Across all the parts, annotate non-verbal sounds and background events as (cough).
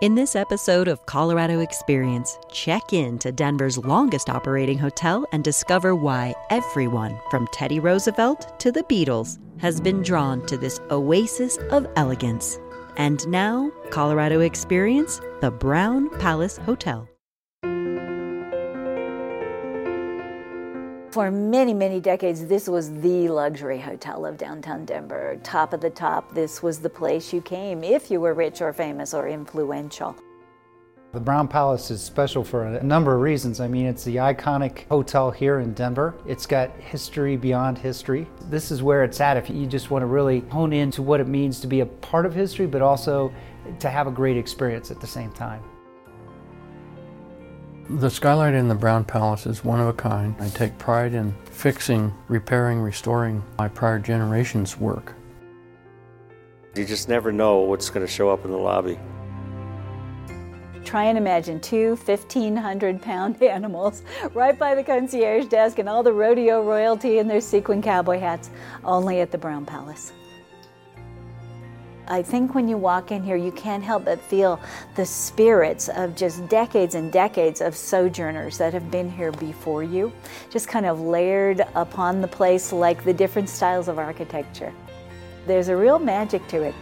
In this episode of Colorado Experience, check in to Denver's longest operating hotel and discover why everyone, from Teddy Roosevelt to the Beatles, has been drawn to this oasis of elegance. And now, Colorado Experience, the Brown Palace Hotel. For many, many decades, this was the luxury hotel of downtown Denver. Top of the top, this was the place you came if you were rich or famous or influential. The Brown Palace is special for a number of reasons. I mean, it's the iconic hotel here in Denver. It's got history beyond history. This is where it's at if you just want to really hone in to what it means to be a part of history, but also to have a great experience at the same time. The skylight in the Brown Palace is one of a kind. I take pride in fixing, repairing, restoring my prior generation's work. You just never know what's going to show up in the lobby. Try and imagine two 1,500 pound (laughs) animals right by the concierge desk and all the rodeo royalty in their sequin cowboy hats, only at the Brown Palace. I think when you walk in here, you can't help but feel the spirits of just decades and decades of sojourners that have been here before you, just kind of layered upon the place like the different styles of architecture. There's a real magic to it.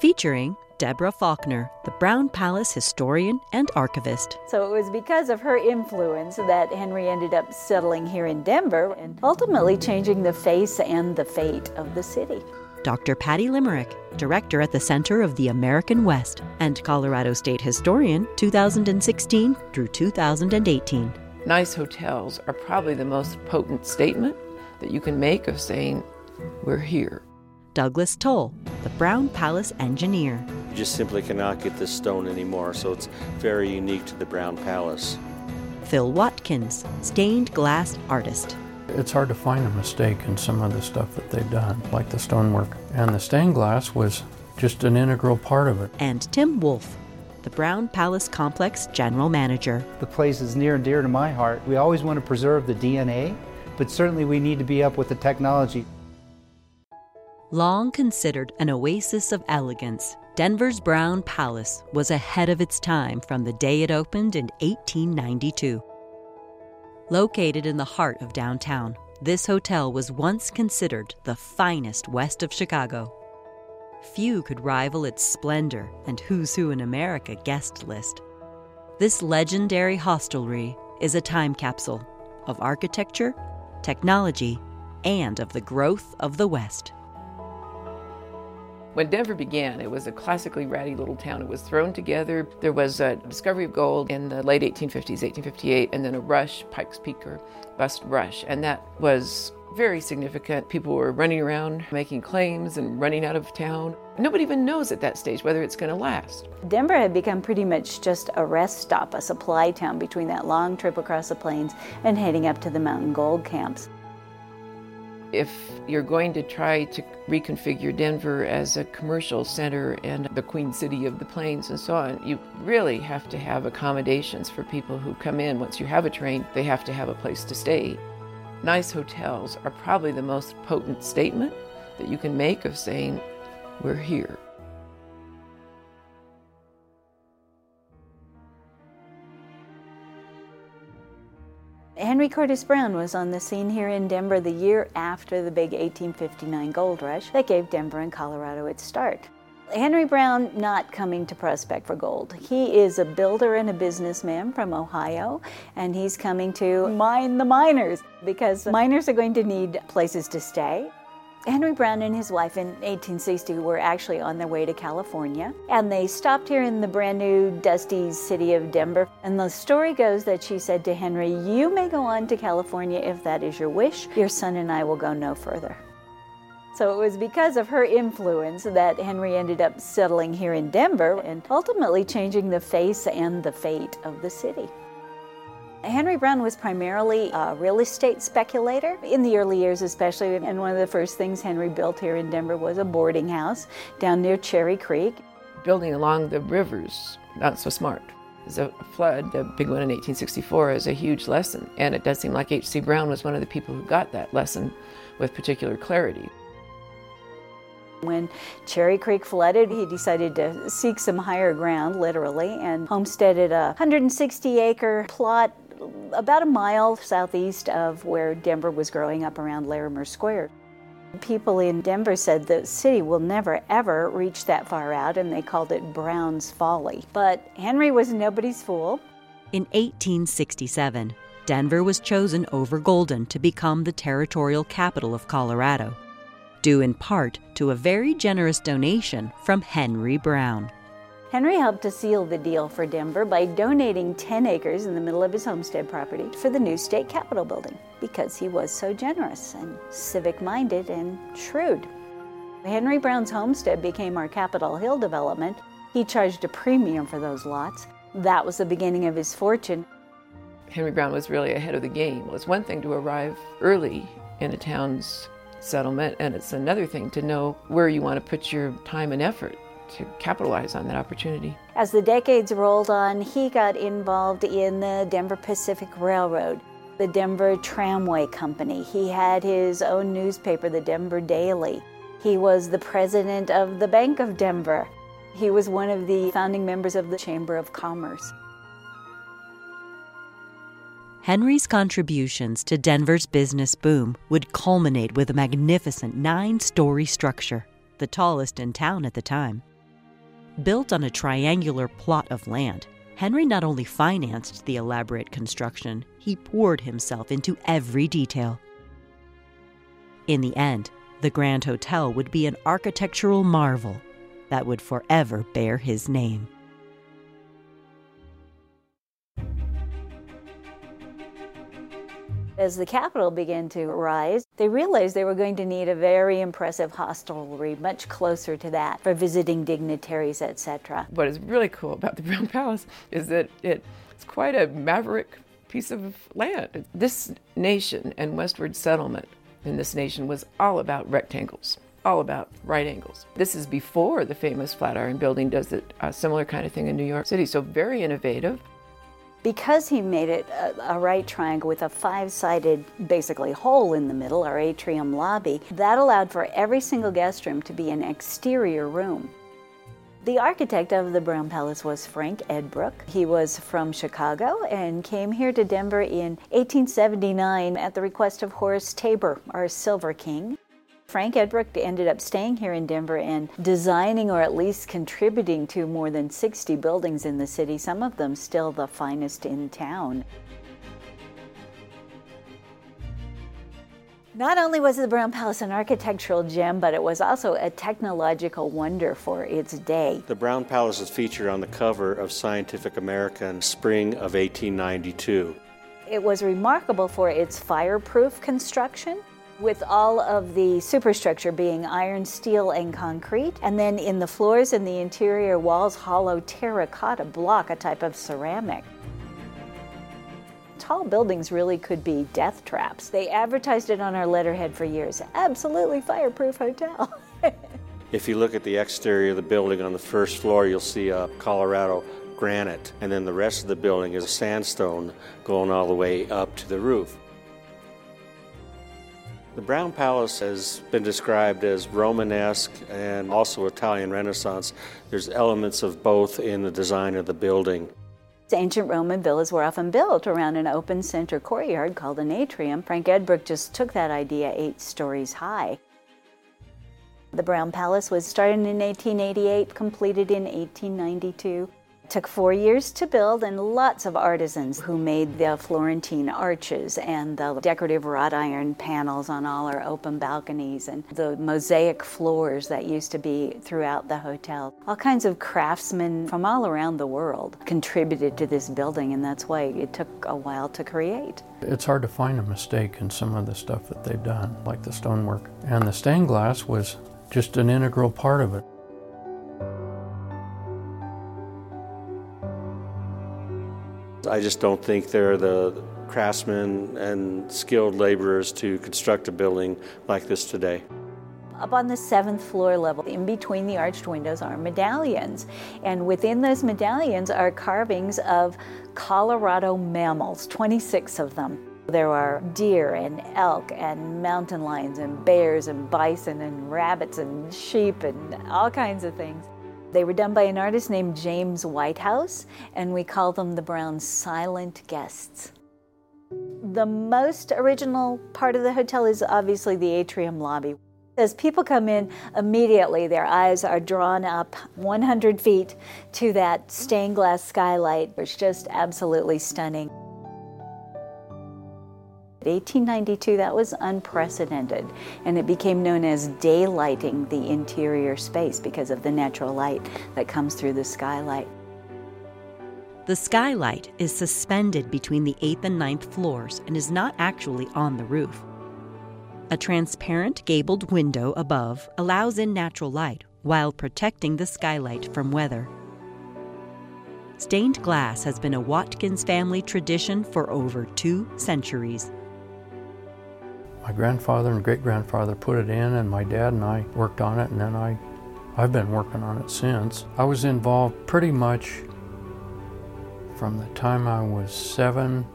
Featuring Deborah Faulkner, the Brown Palace historian and archivist. So it was because of her influence that Henry ended up settling here in Denver and ultimately changing the face and the fate of the city. Dr. Patty Limerick, director at the Center of the American West and Colorado State Historian 2016 through 2018. Nice hotels are probably the most potent statement that you can make of saying, We're here. Douglas Toll, the Brown Palace engineer. You just simply cannot get this stone anymore, so it's very unique to the Brown Palace. Phil Watkins, stained glass artist. It's hard to find a mistake in some of the stuff that they've done, like the stonework. And the stained glass was just an integral part of it. And Tim Wolf, the Brown Palace Complex general manager. The place is near and dear to my heart. We always want to preserve the DNA, but certainly we need to be up with the technology. Long considered an oasis of elegance, Denver's Brown Palace was ahead of its time from the day it opened in 1892. Located in the heart of downtown, this hotel was once considered the finest west of Chicago. Few could rival its splendor and Who's Who in America guest list. This legendary hostelry is a time capsule of architecture, technology, and of the growth of the West. When Denver began, it was a classically ratty little town. It was thrown together. There was a discovery of gold in the late 1850s, 1858, and then a rush, Pikes Peak or bust rush. And that was very significant. People were running around making claims and running out of town. Nobody even knows at that stage whether it's going to last. Denver had become pretty much just a rest stop, a supply town between that long trip across the plains and heading up to the mountain gold camps. If you're going to try to reconfigure Denver as a commercial center and the queen city of the plains and so on, you really have to have accommodations for people who come in. Once you have a train, they have to have a place to stay. Nice hotels are probably the most potent statement that you can make of saying, We're here. Henry Curtis Brown was on the scene here in Denver the year after the big 1859 gold rush that gave Denver and Colorado its start. Henry Brown not coming to prospect for gold. He is a builder and a businessman from Ohio, and he's coming to mine the miners because miners are going to need places to stay. Henry Brown and his wife in 1860 were actually on their way to California, and they stopped here in the brand new dusty city of Denver. And the story goes that she said to Henry, You may go on to California if that is your wish. Your son and I will go no further. So it was because of her influence that Henry ended up settling here in Denver and ultimately changing the face and the fate of the city. Henry Brown was primarily a real estate speculator in the early years, especially. And one of the first things Henry built here in Denver was a boarding house down near Cherry Creek. Building along the rivers, not so smart. The flood, the big one in 1864, is a huge lesson. And it does seem like H.C. Brown was one of the people who got that lesson with particular clarity. When Cherry Creek flooded, he decided to seek some higher ground, literally, and homesteaded a 160 acre plot about a mile southeast of where Denver was growing up around Larimer Square. People in Denver said the city will never ever reach that far out, and they called it Brown's Folly. But Henry was nobody's fool. In 1867, Denver was chosen over Golden to become the territorial capital of Colorado, due in part to a very generous donation from Henry Brown. Henry helped to seal the deal for Denver by donating 10 acres in the middle of his homestead property for the new state capitol building because he was so generous and civic minded and shrewd. Henry Brown's homestead became our Capitol Hill development. He charged a premium for those lots. That was the beginning of his fortune. Henry Brown was really ahead of the game. It was one thing to arrive early in a town's settlement, and it's another thing to know where you want to put your time and effort to capitalize on that opportunity. As the decades rolled on, he got involved in the Denver Pacific Railroad, the Denver Tramway Company. He had his own newspaper, the Denver Daily. He was the president of the Bank of Denver. He was one of the founding members of the Chamber of Commerce. Henry's contributions to Denver's business boom would culminate with a magnificent nine story structure, the tallest in town at the time. Built on a triangular plot of land, Henry not only financed the elaborate construction, he poured himself into every detail. In the end, the Grand Hotel would be an architectural marvel that would forever bear his name. As the capital began to rise, they realized they were going to need a very impressive hostelry, much closer to that for visiting dignitaries, etc. What is really cool about the (laughs) Brown Palace is that it, it's quite a maverick piece of land. This nation and westward settlement in this nation was all about rectangles all about right angles. This is before the famous Flatiron Building does a similar kind of thing in New York City, so very innovative. Because he made it a, a right triangle with a five sided, basically, hole in the middle, our atrium lobby, that allowed for every single guest room to be an exterior room. The architect of the Brown Palace was Frank Edbrooke. He was from Chicago and came here to Denver in 1879 at the request of Horace Tabor, our Silver King. Frank Edbrooke ended up staying here in Denver and designing or at least contributing to more than 60 buildings in the city, some of them still the finest in town. Not only was the Brown Palace an architectural gem, but it was also a technological wonder for its day. The Brown Palace is featured on the cover of Scientific American spring of 1892. It was remarkable for its fireproof construction with all of the superstructure being iron, steel, and concrete. And then in the floors and the interior walls, hollow terracotta block, a type of ceramic. Tall buildings really could be death traps. They advertised it on our letterhead for years. Absolutely fireproof hotel. (laughs) if you look at the exterior of the building on the first floor, you'll see a Colorado granite, and then the rest of the building is sandstone going all the way up to the roof. The Brown Palace has been described as Romanesque and also Italian Renaissance. There's elements of both in the design of the building. Ancient Roman villas were often built around an open center courtyard called an atrium. Frank Edbrooke just took that idea eight stories high. The Brown Palace was started in 1888, completed in 1892. Took four years to build, and lots of artisans who made the Florentine arches and the decorative wrought iron panels on all our open balconies and the mosaic floors that used to be throughout the hotel. All kinds of craftsmen from all around the world contributed to this building, and that's why it took a while to create. It's hard to find a mistake in some of the stuff that they've done, like the stonework. And the stained glass was just an integral part of it. I just don't think they're the craftsmen and skilled laborers to construct a building like this today. Up on the seventh floor level, in between the arched windows, are medallions. And within those medallions are carvings of Colorado mammals, 26 of them. There are deer and elk and mountain lions and bears and bison and rabbits and sheep and all kinds of things. They were done by an artist named James Whitehouse, and we call them the Brown Silent Guests. The most original part of the hotel is obviously the atrium lobby. As people come in, immediately their eyes are drawn up 100 feet to that stained glass skylight, which is just absolutely stunning. 1892, that was unprecedented, and it became known as daylighting the interior space because of the natural light that comes through the skylight. The skylight is suspended between the eighth and ninth floors and is not actually on the roof. A transparent gabled window above allows in natural light while protecting the skylight from weather. Stained glass has been a Watkins family tradition for over two centuries. My grandfather and great grandfather put it in, and my dad and I worked on it, and then I, I've been working on it since. I was involved pretty much from the time I was seven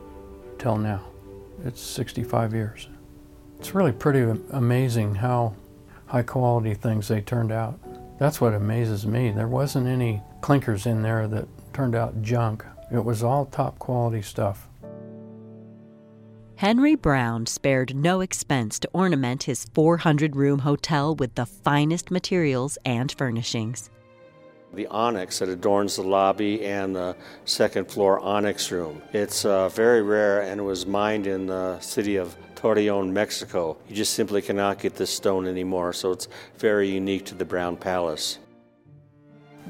till now. It's 65 years. It's really pretty amazing how high quality things they turned out. That's what amazes me. There wasn't any clinkers in there that turned out junk. It was all top quality stuff. Henry Brown spared no expense to ornament his 400 room hotel with the finest materials and furnishings. The onyx that adorns the lobby and the second floor onyx room. It's uh, very rare and was mined in the city of Torreon, Mexico. You just simply cannot get this stone anymore, so it's very unique to the Brown Palace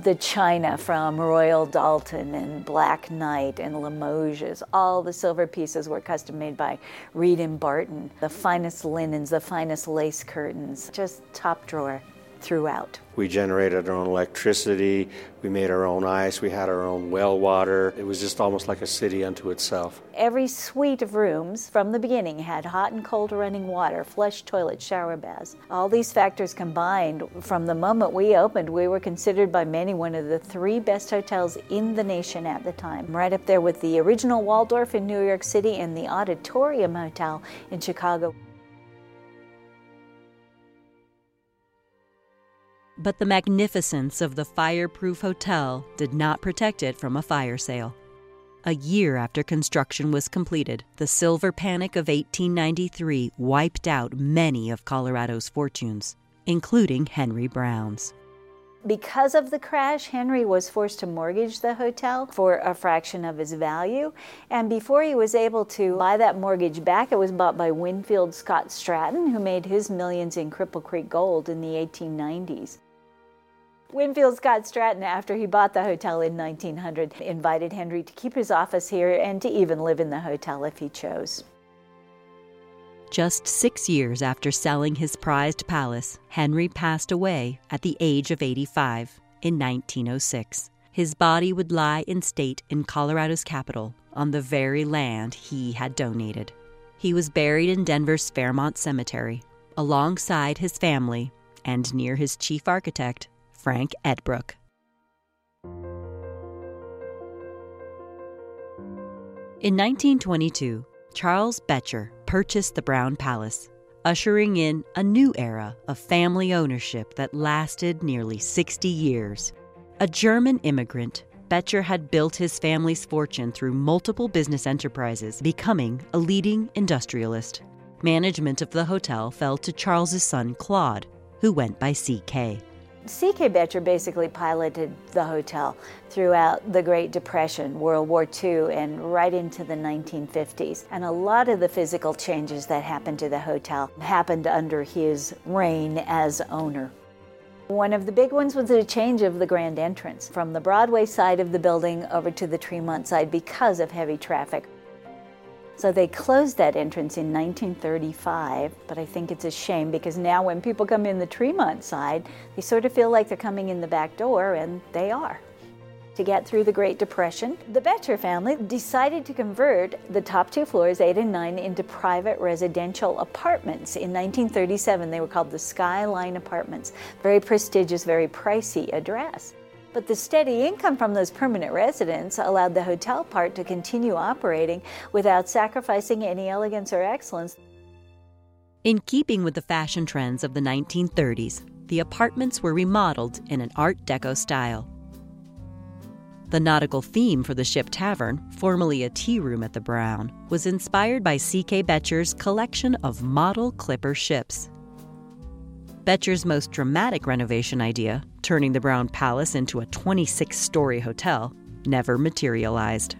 the china from Royal Doulton and Black Knight and Limoges. All the silver pieces were custom made by Reed and Barton. The finest linens, the finest lace curtains, just top drawer throughout. We generated our own electricity, we made our own ice, we had our own well water. It was just almost like a city unto itself. Every suite of rooms from the beginning had hot and cold running water, flush toilets, shower baths. All these factors combined, from the moment we opened, we were considered by many one of the three best hotels in the nation at the time. Right up there with the original Waldorf in New York City and the Auditorium Hotel in Chicago. But the magnificence of the fireproof hotel did not protect it from a fire sale. A year after construction was completed, the silver panic of 1893 wiped out many of Colorado's fortunes, including Henry Brown's. Because of the crash, Henry was forced to mortgage the hotel for a fraction of its value. And before he was able to buy that mortgage back, it was bought by Winfield Scott Stratton, who made his millions in Cripple Creek gold in the 1890s. Winfield Scott Stratton, after he bought the hotel in 1900, invited Henry to keep his office here and to even live in the hotel if he chose. Just six years after selling his prized palace, Henry passed away at the age of 85 in 1906. His body would lie in state in Colorado's capital on the very land he had donated. He was buried in Denver's Fairmount Cemetery alongside his family and near his chief architect, Frank Edbrooke. In 1922, Charles Boettcher purchased the Brown Palace, ushering in a new era of family ownership that lasted nearly 60 years. A German immigrant, Boettcher had built his family's fortune through multiple business enterprises, becoming a leading industrialist. Management of the hotel fell to Charles's son Claude, who went by CK. C.K. Boettcher basically piloted the hotel throughout the Great Depression, World War II, and right into the 1950s. And a lot of the physical changes that happened to the hotel happened under his reign as owner. One of the big ones was the change of the grand entrance from the Broadway side of the building over to the Tremont side because of heavy traffic. So they closed that entrance in 1935, but I think it's a shame because now when people come in the Tremont side, they sort of feel like they're coming in the back door, and they are. To get through the Great Depression, the Boettcher family decided to convert the top two floors, 8 and 9, into private residential apartments. In 1937, they were called the Skyline Apartments. Very prestigious, very pricey address. But the steady income from those permanent residents allowed the hotel part to continue operating without sacrificing any elegance or excellence. In keeping with the fashion trends of the 1930s, the apartments were remodeled in an Art Deco style. The nautical theme for the Ship Tavern, formerly a tea room at the Brown, was inspired by C.K. Boettcher's collection of model clipper ships. Boettcher's most dramatic renovation idea, turning the Brown Palace into a 26 story hotel, never materialized.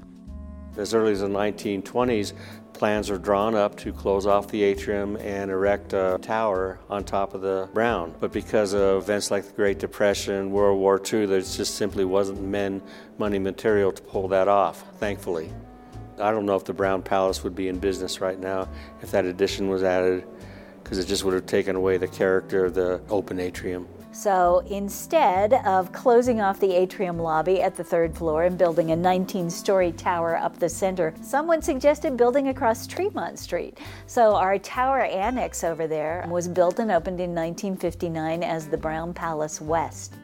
As early as the 1920s, plans were drawn up to close off the atrium and erect a tower on top of the Brown. But because of events like the Great Depression, World War II, there just simply wasn't men, money, material to pull that off, thankfully. I don't know if the Brown Palace would be in business right now if that addition was added, because it just would have taken away the character of the open atrium. So instead of closing off the atrium lobby at the third floor and building a 19 story tower up the center, someone suggested building across Tremont Street. So our tower annex over there was built and opened in 1959 as the Brown Palace West.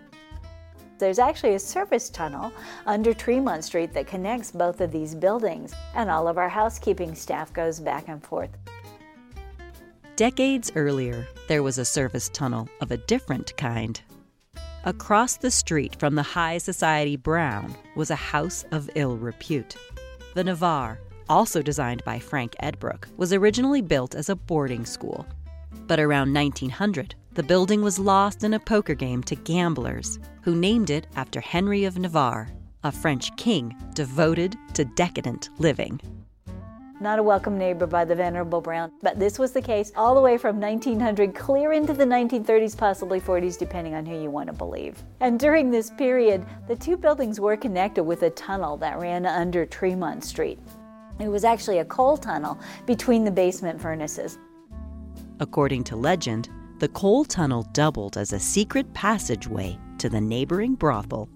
There's actually a service tunnel under Tremont Street that connects both of these buildings, and all of our housekeeping staff goes back and forth. Decades earlier, there was a service tunnel of a different kind. Across the street from the high society Brown was a house of ill repute. The Navarre, also designed by Frank Edbrooke, was originally built as a boarding school. But around 1900, the building was lost in a poker game to gamblers, who named it after Henry of Navarre, a French king devoted to decadent living not a welcome neighbor by the Venerable Brown. But this was the case all the way from 1900 clear into the 1930s, possibly 40s, depending on who you want to believe. And during this period, the two buildings were connected with a tunnel that ran under Tremont Street. It was actually a coal tunnel between the basement furnaces. According to legend, the coal tunnel doubled as a secret passageway to the neighboring brothel.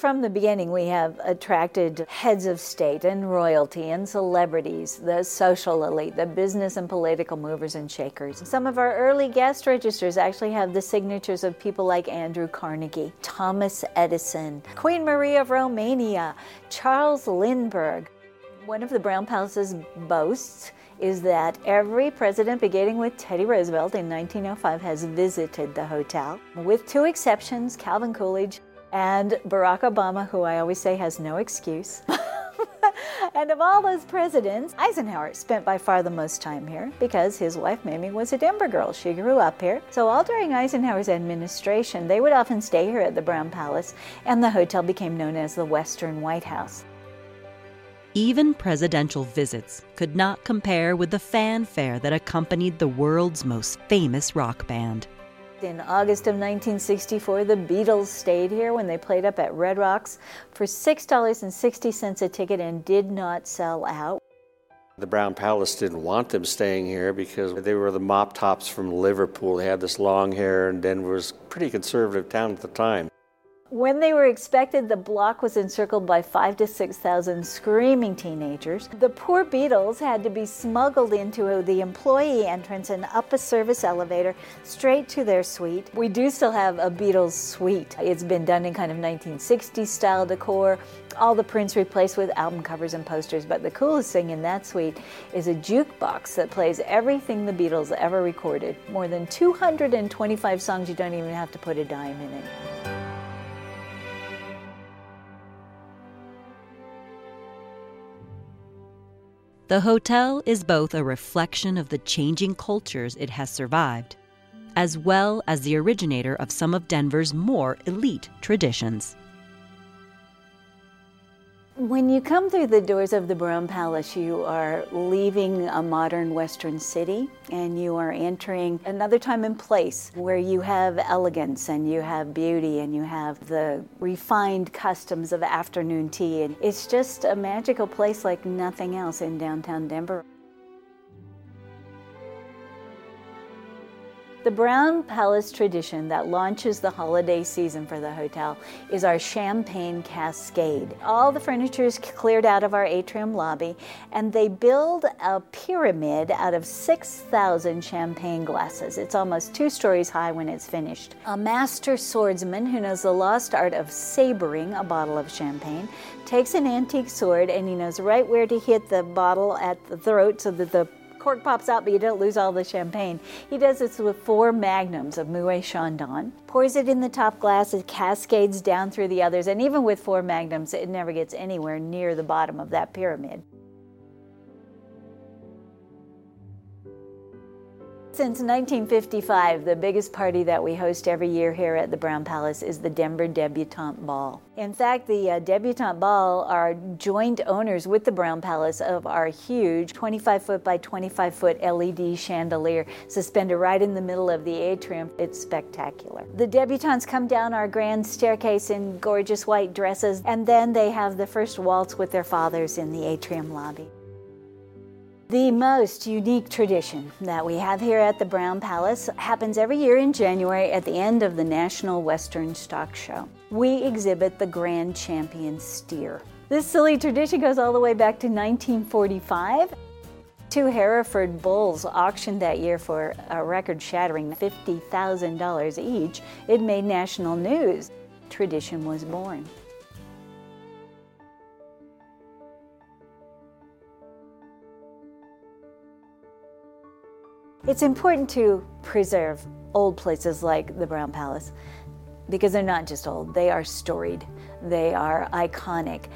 From the beginning, we have attracted heads of state and royalty and celebrities, the social elite, the business and political movers and shakers. Some of our early guest registers actually have the signatures of people like Andrew Carnegie, Thomas Edison, Queen Marie of Romania, Charles Lindbergh. One of the Brown Palace's boasts is that every president, beginning with Teddy Roosevelt in 1905, has visited the hotel, with two exceptions Calvin Coolidge and Barack Obama, who I always say has no excuse. (laughs) and of all those presidents, Eisenhower spent by far the most time here because his wife Mamie was a Denver girl. She grew up here. So, all during Eisenhower's administration, they would often stay here at the Brown Palace, and the hotel became known as the Western White House. Even presidential visits could not compare with the fanfare that accompanied the world's most famous rock band. In August of 1964, the Beatles stayed here when they played up at Red Rocks for $6.60 a ticket and did not sell out. The Brown Palace didn't want them staying here because they were the mop tops from Liverpool. They had this long hair, and Denver was a pretty conservative town at the time. When they were expected, the block was encircled by five to 6,000 screaming teenagers. The poor Beatles had to be smuggled into the employee entrance and up a service elevator straight to their suite. We do still have a Beatles suite. It's been done in kind of 1960s style decor, all the prints replaced with album covers and posters. But the coolest thing in that suite is a jukebox that plays everything the Beatles ever recorded. More than 225 songs, you don't even have to put a dime in it. The hotel is both a reflection of the changing cultures it has survived, as well as the originator of some of Denver's more elite traditions. When you come through the doors of the Brown Palace, you are leaving a modern Western city and you are entering another time and place where you have elegance and you have beauty and you have the refined customs of afternoon tea. And it's just a magical place like nothing else in downtown Denver. The Brown Palace tradition that launches the holiday season for the hotel is our champagne cascade. All the furniture is cleared out of our atrium lobby, and they build a pyramid out of 6,000 champagne glasses. It's almost two stories high when it's finished. A master swordsman who knows the lost art of sabering a bottle of champagne takes an antique sword and he knows right where to hit the bottle at the throat so that the cork pops out, but you don't lose all the champagne. He does this with four magnums of Moet Chandon, pours it in the top glass, it cascades down through the others, and even with four magnums, it never gets anywhere near the bottom of that pyramid. Since 1955, the biggest party that we host every year here at the Brown Palace is the Denver Debutante Ball. In fact, the uh, Debutante Ball are joint owners with the Brown Palace of our huge 25 foot by 25 foot LED chandelier suspended right in the middle of the atrium. It's spectacular. The debutantes come down our grand staircase in gorgeous white dresses, and then they have the first waltz with their fathers in the atrium lobby. The most unique tradition that we have here at the Brown Palace happens every year in January at the end of the National Western Stock Show. We exhibit the Grand Champion steer. This silly tradition goes all the way back to 1945. Two Hereford bulls auctioned that year for a record shattering $50,000 each. It made national news. Tradition was born. It's important to preserve old places like the Brown Palace because they're not just old, they are storied, they are iconic.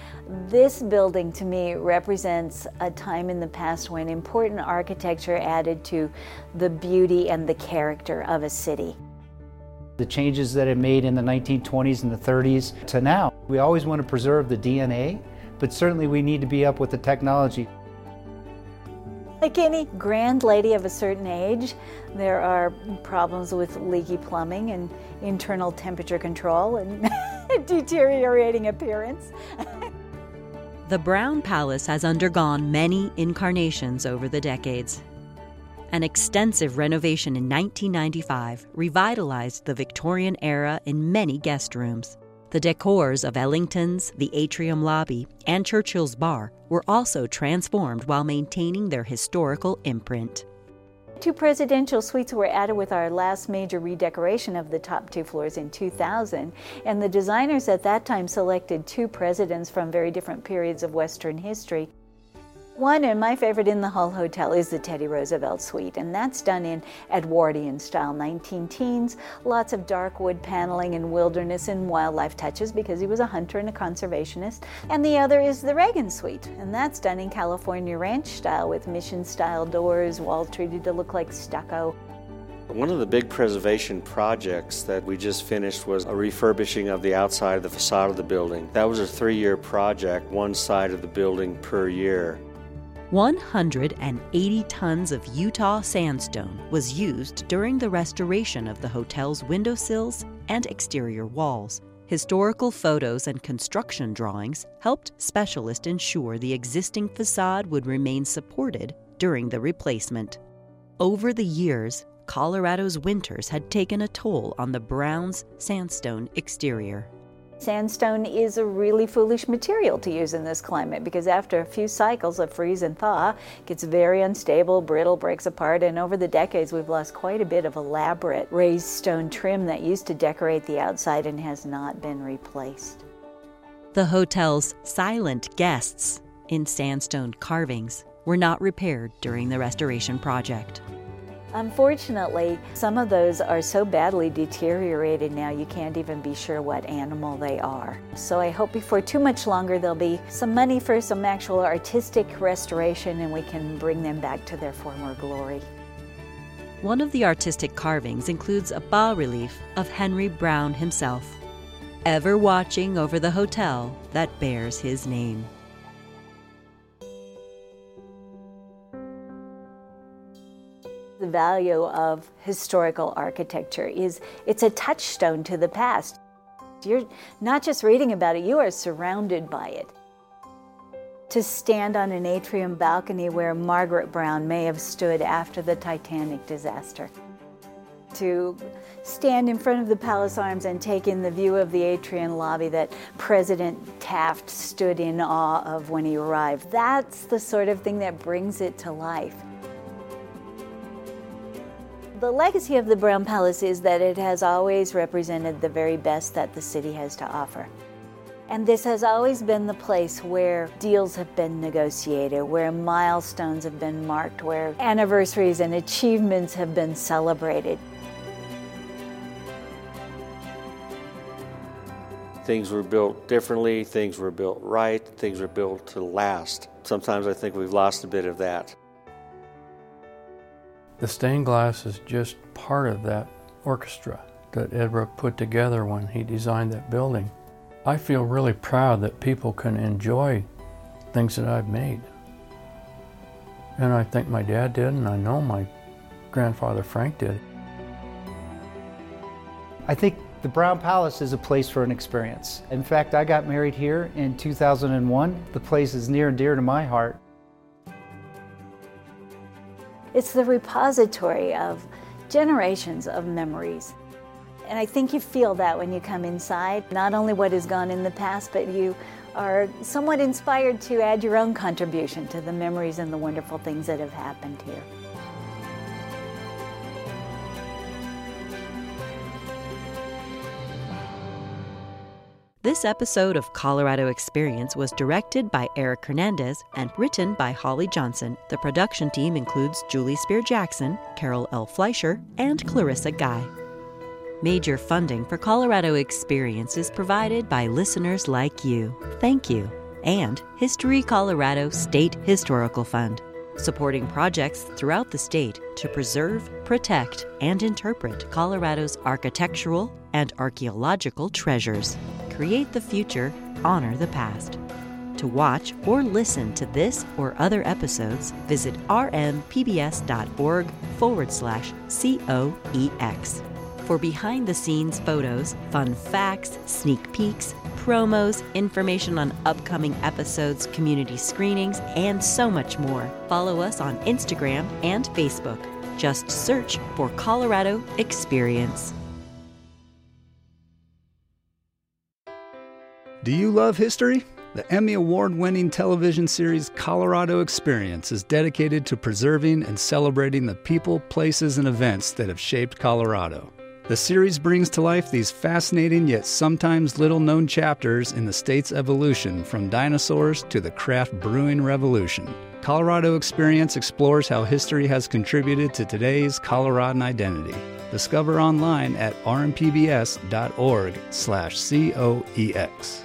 This building to me represents a time in the past when important architecture added to the beauty and the character of a city. The changes that it made in the 1920s and the 30s to now, we always want to preserve the DNA, but certainly we need to be up with the technology. Like any grand lady of a certain age, there are problems with leaky plumbing and internal temperature control and (laughs) deteriorating appearance. (laughs) the Brown Palace has undergone many incarnations over the decades. An extensive renovation in 1995 revitalized the Victorian era in many guest rooms. The decors of Ellyngton's, the atrium lobby, and Churchill's bar were also transformed while maintaining their historical imprint. Two presidential suites were added with our last major redecoration of the top two floors in 2000, and the designers at that time selected two presidents from very different periods of Western history. One and my favorite in the Hull Hotel is the Teddy Roosevelt Suite, and that's done in Edwardian style, 19 teens, lots of dark wood paneling and wilderness and wildlife touches because he was a hunter and a conservationist. And the other is the Reagan Suite, and that's done in California ranch style with mission style doors, wall treated to look like stucco. One of the big preservation projects that we just finished was a refurbishing of the outside of the facade of the building. That was a three year project, one side of the building per year. 180 tons of Utah sandstone was used during the restoration of the hotel's windowsills and exterior walls. Historical photos and construction drawings helped specialists ensure the existing facade would remain supported during the replacement. Over the years, Colorado's winters had taken a toll on the Browns sandstone exterior. Sandstone is a really foolish material to use in this climate because after a few cycles of freeze and thaw, it gets very unstable, brittle, breaks apart, and over the decades we've lost quite a bit of elaborate raised stone trim that used to decorate the outside and has not been replaced. The hotel's silent guests in sandstone carvings were not repaired during the restoration project. Unfortunately, some of those are so badly deteriorated now you can't even be sure what animal they are. So I hope before too much longer there'll be some money for some actual artistic restoration and we can bring them back to their former glory. One of the artistic carvings includes a bas relief of Henry Brown himself, ever watching over the hotel that bears his name. The value of historical architecture is it's a touchstone to the past. You're not just reading about it, you are surrounded by it. To stand on an atrium balcony where Margaret Brown may have stood after the Titanic disaster. to stand in front of the Palace Arms and take in the view of the atrium lobby that President Taft stood in awe of when he arrived. That's the sort of thing that brings it to life. The legacy of the Brown Palace is that it has always represented the very best that the city has to offer. And this has always been the place where deals have been negotiated, where milestones have been marked, where anniversaries and achievements have been celebrated. Things were built differently, things were built right, things were built to last. Sometimes I think we've lost a bit of that. The stained glass is just part of that orchestra that Edbrooke put together when he designed that building. I feel really proud that people can enjoy things that I've made. And I think my dad did, and I know my grandfather Frank did. I think the Brown Palace is a place for an experience. In fact, I got married here in 2001. The place is near and dear to my heart. It's the repository of generations of memories. And I think you feel that when you come inside, not only what has gone in the past, but you are somewhat inspired to add your own contribution to the memories and the wonderful things that have happened here. This episode of Colorado Experience was directed by Eric Hernandez and written by Holly Johnson. The production team includes Julie Spear Jackson, Carol L. Fleischer, and Clarissa Guy. Major funding for Colorado Experience is provided by listeners like you. Thank you. And History Colorado State Historical Fund, supporting projects throughout the state to preserve, protect, and interpret Colorado's architectural and archaeological treasures create the future, honor the past. To watch or listen to this or other episodes, visit rmpbs.org forward slash COEX. For behind the scenes photos, fun facts, sneak peeks, promos, information on upcoming episodes, community screenings, and so much more, follow us on Instagram and Facebook. Just search for Colorado Experience. Do you love history? The Emmy Award winning television series Colorado Experience is dedicated to preserving and celebrating the people, places, and events that have shaped Colorado. The series brings to life these fascinating yet sometimes little known chapters in the state's evolution from dinosaurs to the craft brewing revolution. Colorado Experience explores how history has contributed to today's Coloradan identity. Discover online at rmpbs.org/coex.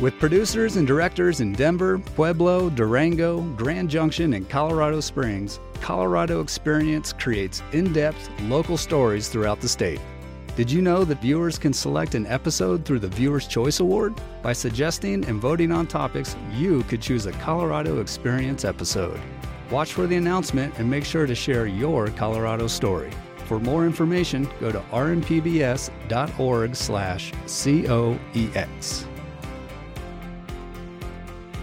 With producers and directors in Denver, Pueblo, Durango, Grand Junction, and Colorado Springs, Colorado Experience creates in depth local stories throughout the state. Did you know that viewers can select an episode through the Viewer's Choice Award? By suggesting and voting on topics, you could choose a Colorado Experience episode. Watch for the announcement and make sure to share your Colorado story. For more information, go to rmpbs.org/coex.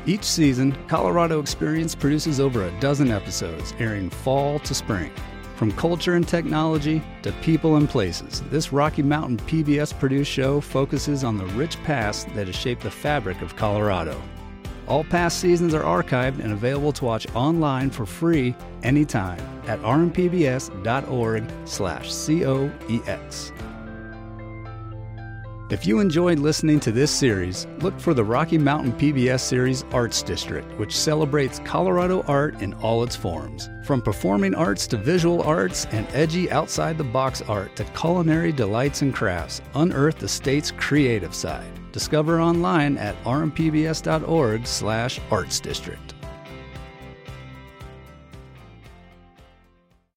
Each season, Colorado Experience produces over a dozen episodes, airing fall to spring. From culture and technology to people and places, this Rocky Mountain PBS produced show focuses on the rich past that has shaped the fabric of Colorado. All past seasons are archived and available to watch online for free anytime at rmpbs.org/coex. If you enjoyed listening to this series, look for the Rocky Mountain PBS series Arts District, which celebrates Colorado art in all its forms. From performing arts to visual arts and edgy outside the box art to culinary delights and crafts, unearth the state's creative side. Discover online at rmpbs.org/artsdistrict.